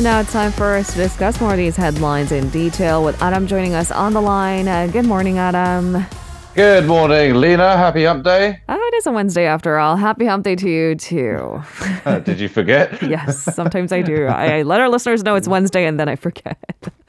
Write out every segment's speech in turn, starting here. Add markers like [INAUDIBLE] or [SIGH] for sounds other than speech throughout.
And now it's time for us to discuss more of these headlines in detail with Adam joining us on the line. Uh, good morning, Adam. Good morning, Lena. Happy Hump Day. Oh, it is a Wednesday after all. Happy Hump Day to you, too. [LAUGHS] Uh, did you forget? [LAUGHS] yes, sometimes I do. I, I let our listeners know it's Wednesday and then I forget.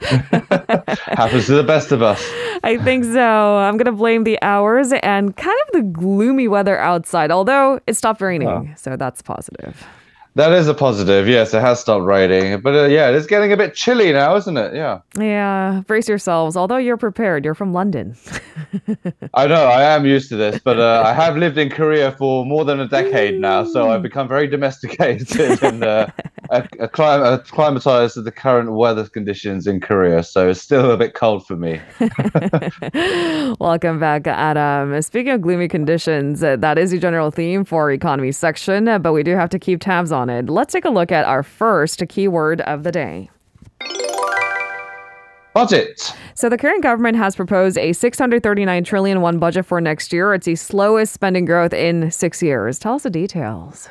[LAUGHS] Happens to the best of us. I think so. I'm going to blame the hours and kind of the gloomy weather outside, although it stopped raining, Oh. so that's positive. That is a positive. Yes, it has stopped raining. But uh, yeah, it is getting a bit chilly now, isn't it? Yeah. Yeah, brace yourselves. Although you're prepared, you're from London. [LAUGHS] I know, I am used to this, but uh, I have lived in Korea for more than a decade now, so I've become very domesticated [LAUGHS] and uh, acclimatized to the current weather conditions in Korea. So it's still a bit cold for me. [LAUGHS] Welcome back, Adam. Speaking of gloomy conditions, uh, that is the general theme for economy section, uh, but we do have to keep tabs on it. Let's take a look at our first keyword of the day. Budget. So the current government has proposed a 639 trillion won budget for next year. It's the slowest spending growth in six years. Tell us the details.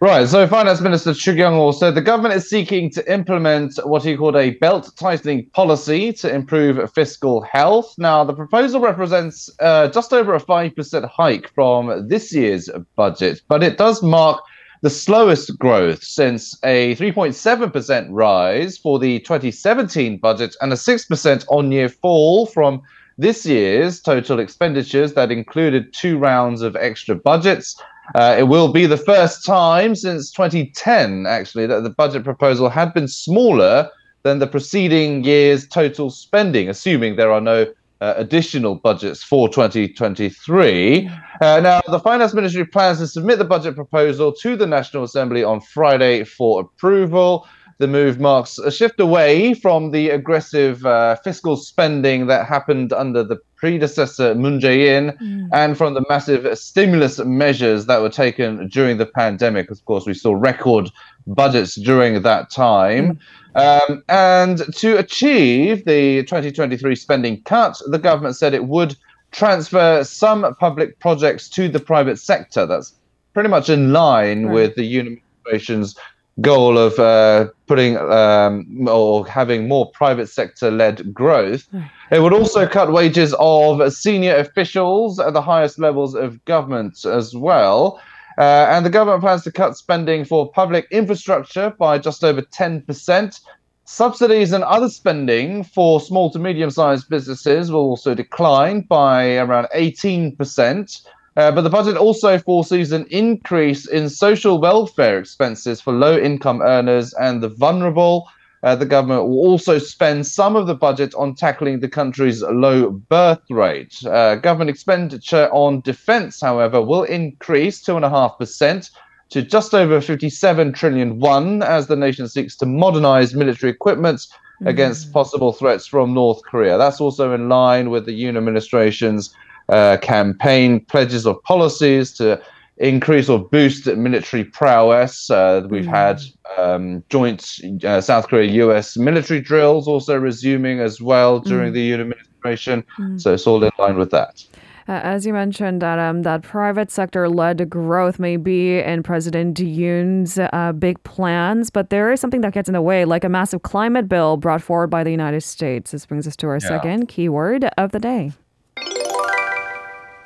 Right, so Finance Minister Chu Kyung-ho said the government is seeking to implement what he called a belt tightening policy to improve fiscal health. Now, the proposal represents uh, just over a 5% hike from this year's budget, but it does mark the slowest growth since a 3.7% rise for the 2017 budget and a 6% on year fall from this year's total expenditures that included two rounds of extra budgets. Uh, it will be the first time since 2010, actually, that the budget proposal had been smaller than the preceding year's total spending, assuming there are no uh, additional budgets for 2023. Uh, now, the Finance Ministry plans to submit the budget proposal to the National Assembly on Friday for approval. The move marks a shift away from the aggressive uh, fiscal spending that happened under the predecessor Moon Jae-in and from the massive stimulus measures that were taken during the pandemic. Of course, we saw record budgets during that time. Um, and to achieve the 2023 spending cut, the government said it would transfer some public projects to the private sector. That's pretty much in line Right. with the Yoon administration's goal of uh, putting um, or having more private sector led growth. It would also cut wages of senior officials at the highest levels of government as well. Uh, and the government plans to cut spending for public infrastructure by just over 10%. Subsidies and other spending for small to medium sized businesses will also decline by around 18%. Uh, but the budget also foresees an increase in social welfare expenses for low income earners and the vulnerable. Uh, the government will also spend some of the budget on tackling the country's low birth rate. Uh, government expenditure on defense, however, will increase 2.5% to just over 57 trillion won as the nation seeks to modernize military equipment against possible threats from North Korea. That's also in line with the Yoon administration's uh, campaign pledges of policies to increase or boost military prowess. Uh, we've had um, joint uh, South Korea US military drills also resuming as well during the Yoon administration. So it's all in line with that. Uh, as you mentioned, Adam, that private sector led growth may be in President Yoon's uh, big plans, but there is something that gets in the way, like a massive climate bill brought forward by the United States. This brings us to our second keyword of the day.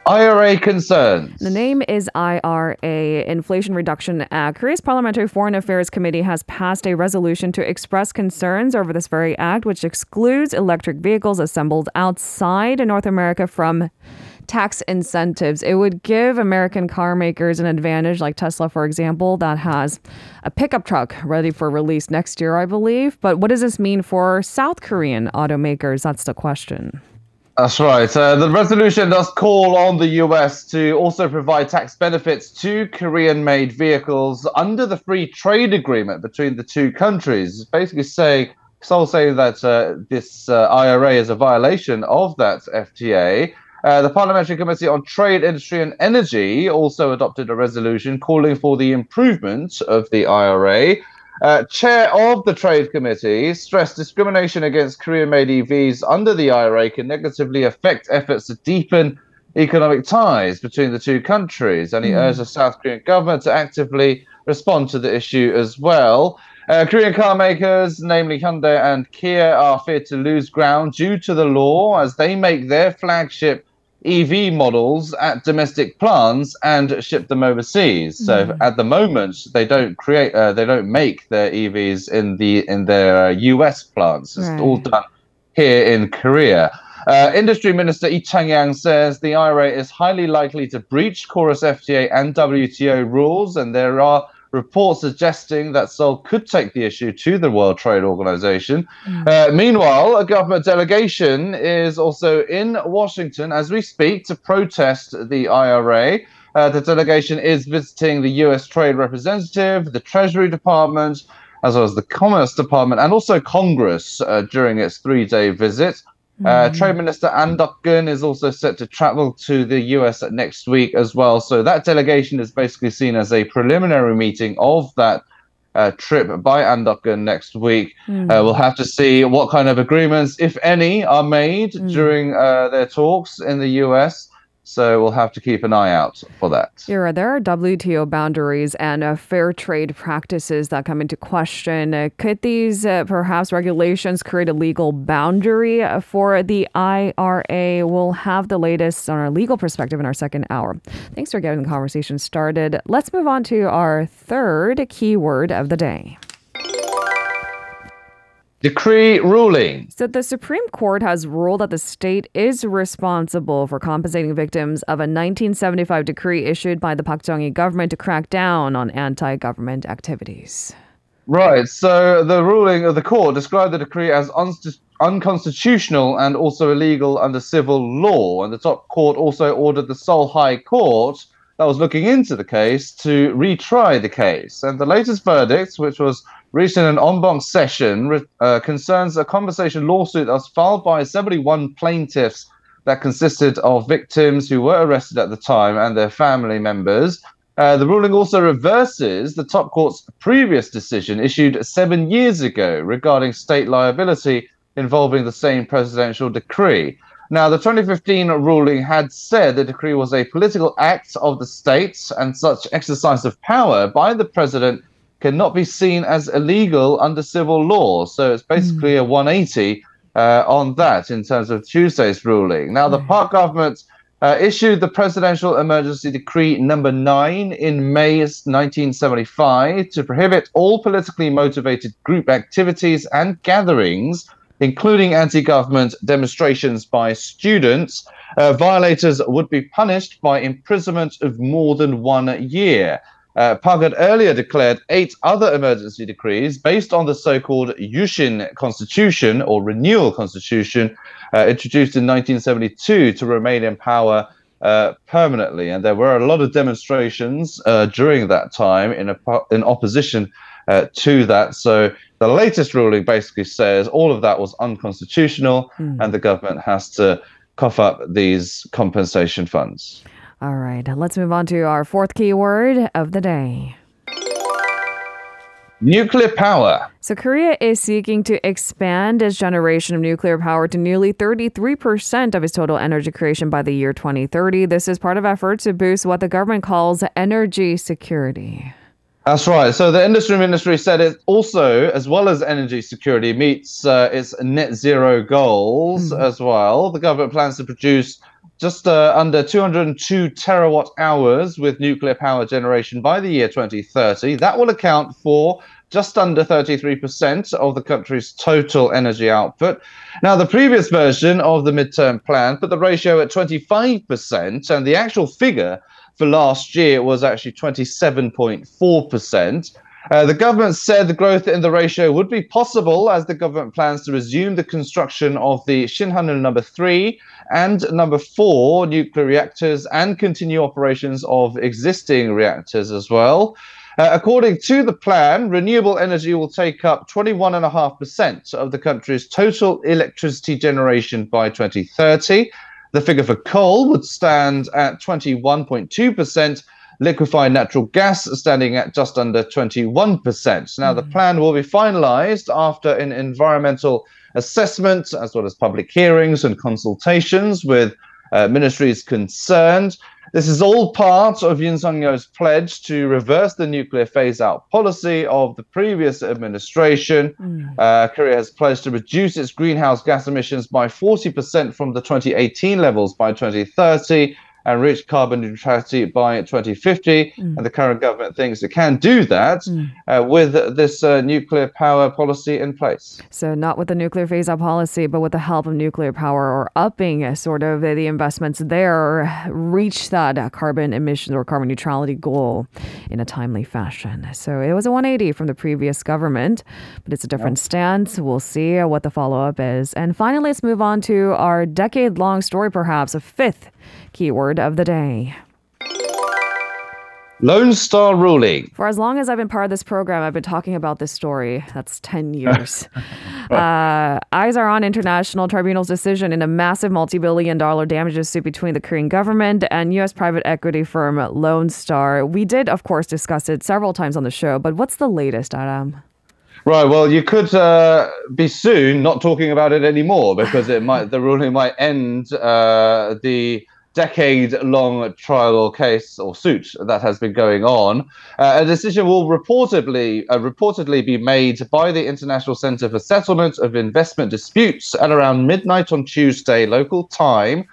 IRA concerns. The name is IRA, Inflation Reduction Act. Korea's Parliamentary Foreign Affairs Committee has passed a resolution to express concerns over this very act, which excludes electric vehicles assembled outside North America from tax incentives. It would give American car makers an advantage, like Tesla, for example, that has a pickup truck ready for release next year, I believe. But what does this mean for South Korean automakers? That's the question. That's right. Uh, the resolution does call on the US to also provide tax benefits to Korean made vehicles under the free trade agreement between the two countries. It's Basically, saying, Seoul saying that uh, this uh, IRA is a violation of that FTA. Uh, the Parliamentary Committee on Trade, Industry and Energy also adopted a resolution calling for the improvement of the IRA. Uh, chair of the Trade Committee stressed discrimination against Korean made EVs under the IRA can negatively affect efforts to deepen economic ties between the two countries. And he urged the South Korean government to actively respond to the issue as well. Uh, Korean car makers, namely Hyundai and Kia, are feared to lose ground due to the law as they make their flagship EV models at domestic plants and ship them overseas. Mm. So at the moment, they don't create, uh, they don't make their EVs in the in their US plants. It's right. all done here in Korea. Uh, Industry Minister Lee Chang-yang says the IRA is highly likely to breach KORUS FTA and WTO rules, and there are reports suggesting that Seoul could take the issue to the World Trade Organization. Mm. Uh, meanwhile, a government delegation is also in Washington as we speak to protest the IRA. Uh, the delegation is visiting the US Trade Representative, the Treasury Department, as well as the Commerce Department, and also Congress uh, during its three day visit. Uh, mm. Trade Minister An Duck-gun is also set to travel to the US next week as well. So that delegation is basically seen as a preliminary meeting of that uh, trip by An Duck-gun next week. Mm. Uh, we'll have to see what kind of agreements, if any, are made mm. during uh, their talks in the US. So we'll have to keep an eye out for that. Yeah, there are WTO boundaries and uh, fair trade practices that come into question. Uh, could these uh, perhaps regulations create a legal boundary uh, for the IRA? We'll have the latest on our legal perspective in our second hour. Thanks for getting the conversation started. Let's move on to our third keyword of the day. Decree ruling. So the Supreme Court has ruled that the state is responsible for compensating victims of a 1975 decree issued by the Park Chung-hee government to crack down on anti-government activities. Right. So the ruling of the court described the decree as un- unconstitutional and also illegal under civil law. And the top court also ordered the Seoul High Court that was looking into the case to retry the case. And the latest verdict, which was reached in an en banc session uh, concerns a compensation lawsuit that was filed by 71 plaintiffs that consisted of victims who were arrested at the time and their family members. Uh, the ruling also reverses the top court's previous decision issued seven years ago regarding state liability involving the same presidential decree. Now, the 2015 ruling had said the decree was a political act of the state, and such exercise of power by the president cannot be seen as illegal under civil law. So it's basically mm. a 180 uh, on that in terms of Tuesday's ruling. Now, the mm. Park government uh, issued the Presidential Emergency Decree number 9 in May 1975 to prohibit all politically motivated group activities and gatherings, including anti government demonstrations by students. Uh, violators would be punished by imprisonment of more than one year. Uh, Park had earlier declared eight other emergency decrees based on the so-called Yushin Constitution or Renewal Constitution, uh, introduced in 1972 to remain in power uh, permanently. And there were a lot of demonstrations uh, during that time in, a, in opposition uh, to that. So the latest ruling basically says all of that was unconstitutional, mm. and the government has to cough up these compensation funds. All right, let's move on to our fourth keyword of the day. Nuclear power. So, Korea is seeking to expand its generation of nuclear power to nearly 33% of its total energy creation by the year 2030. This is part of efforts to boost what the government calls energy security. That's right. So the industry ministry said it also, as well as energy security, meets uh, its net zero goals mm. as well. The government plans to produce just uh, under 202 terawatt hours with nuclear power generation by the year 2030. That will account for just under 33% of the country's total energy output. Now, the previous version of the midterm plan put the ratio at 25%, and the actual figure for last year was actually 27.4%. Uh, the government said the growth in the ratio would be possible as the government plans to resume the construction of the Shinhanul number three and number four nuclear reactors and continue operations of existing reactors as well. Uh, according to the plan, renewable energy will take up 21.5% of the country's total electricity generation by 2030. The figure for coal would stand at 21.2% liquefied natural gas standing at just under 21%. Now, the hmm. plan will be finalized after an environmental assessment, as well as public hearings and consultations with uh, ministries concerned. This is all part of Yoon Suk Yeol's pledge to reverse the nuclear phase-out policy of the previous administration. Mm. Uh, Korea has pledged to reduce its greenhouse gas emissions by 40% from the 2018 levels by 2030 and reach carbon neutrality by 2050. Mm. And the current government thinks it can do that mm. uh, with this uh, nuclear power policy in place. So, not with the nuclear phase out policy, but with the help of nuclear power or upping uh, sort of the investments there, reach that carbon emissions or carbon neutrality goal in a timely fashion. So, it was a 180 from the previous government, but it's a different yep. stance. We'll see uh, what the follow up is. And finally, let's move on to our decade long story, perhaps a fifth Keyword of the day. Lone Star ruling. For as long as I've been part of this program, I've been talking about this story. That's 10 [LAUGHS] years. uh, eyes are on International Tribunal's decision in a massive multi billion dollar damages suit between the Korean government and U.S. private equity firm Lone Star. We did, of course, discuss it several times on the show, but what's the latest, Adam? Right. Well, you could uh, be soon not talking about it anymore because it might the ruling might end uh, the decade long trial or case or suit that has been going on. Uh, a decision will reportedly uh, reportedly be made by the International Center for Settlement of Investment Disputes at around midnight on Tuesday local time.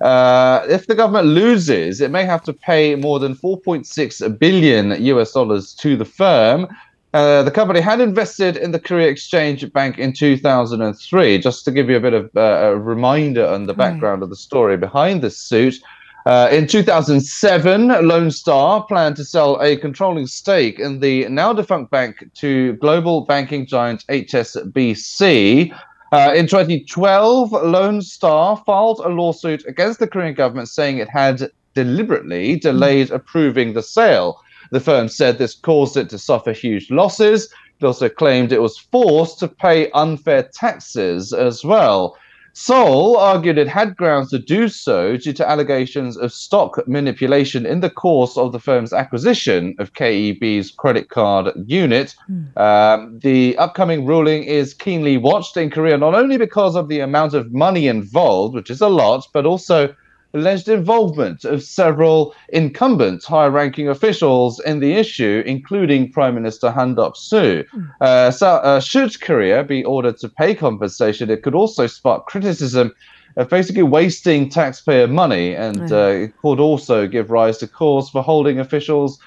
Uh, if the government loses, it may have to pay more than 4.6 billion US dollars to the firm. Uh, the company had invested in the Korea Exchange Bank in 2003. Just to give you a bit of uh, a reminder on the background of the story behind this suit. Uh, in 2007, Lone Star planned to sell a controlling stake in the now defunct bank to global banking giant HSBC. Uh, in 2012, Lone Star filed a lawsuit against the Korean government saying it had deliberately delayed approving the sale. The firm said this caused it to suffer huge losses. It also claimed it was forced to pay unfair taxes as well. Seoul argued it had grounds to do so due to allegations of stock manipulation in the course of the firm's acquisition of KEB's credit card unit. Mm. Um, the upcoming ruling is keenly watched in Korea, not only because of the amount of money involved, which is a lot, but also alleged involvement of several incumbent high ranking officials in the issue, including Prime Minister Han Duck Soo. Hmm. Uh, so, uh, should Korea be ordered to pay compensation, it could also spark criticism of basically wasting taxpayer money, and uh, it could also give rise to calls for holding officials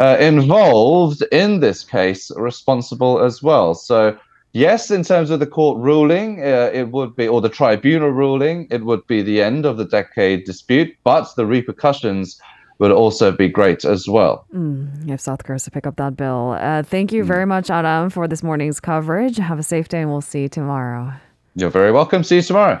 uh, involved in this case responsible as well. So, Yes, in terms of the court ruling, uh, it would be, or the tribunal ruling, it would be the end of the decade dispute, but the repercussions would also be great as well. Mm, if South Korea to pick up that bill. Uh, thank you mm. very much, Adam, for this morning's coverage. Have a safe day, and we'll see you tomorrow. You're very welcome. See you tomorrow.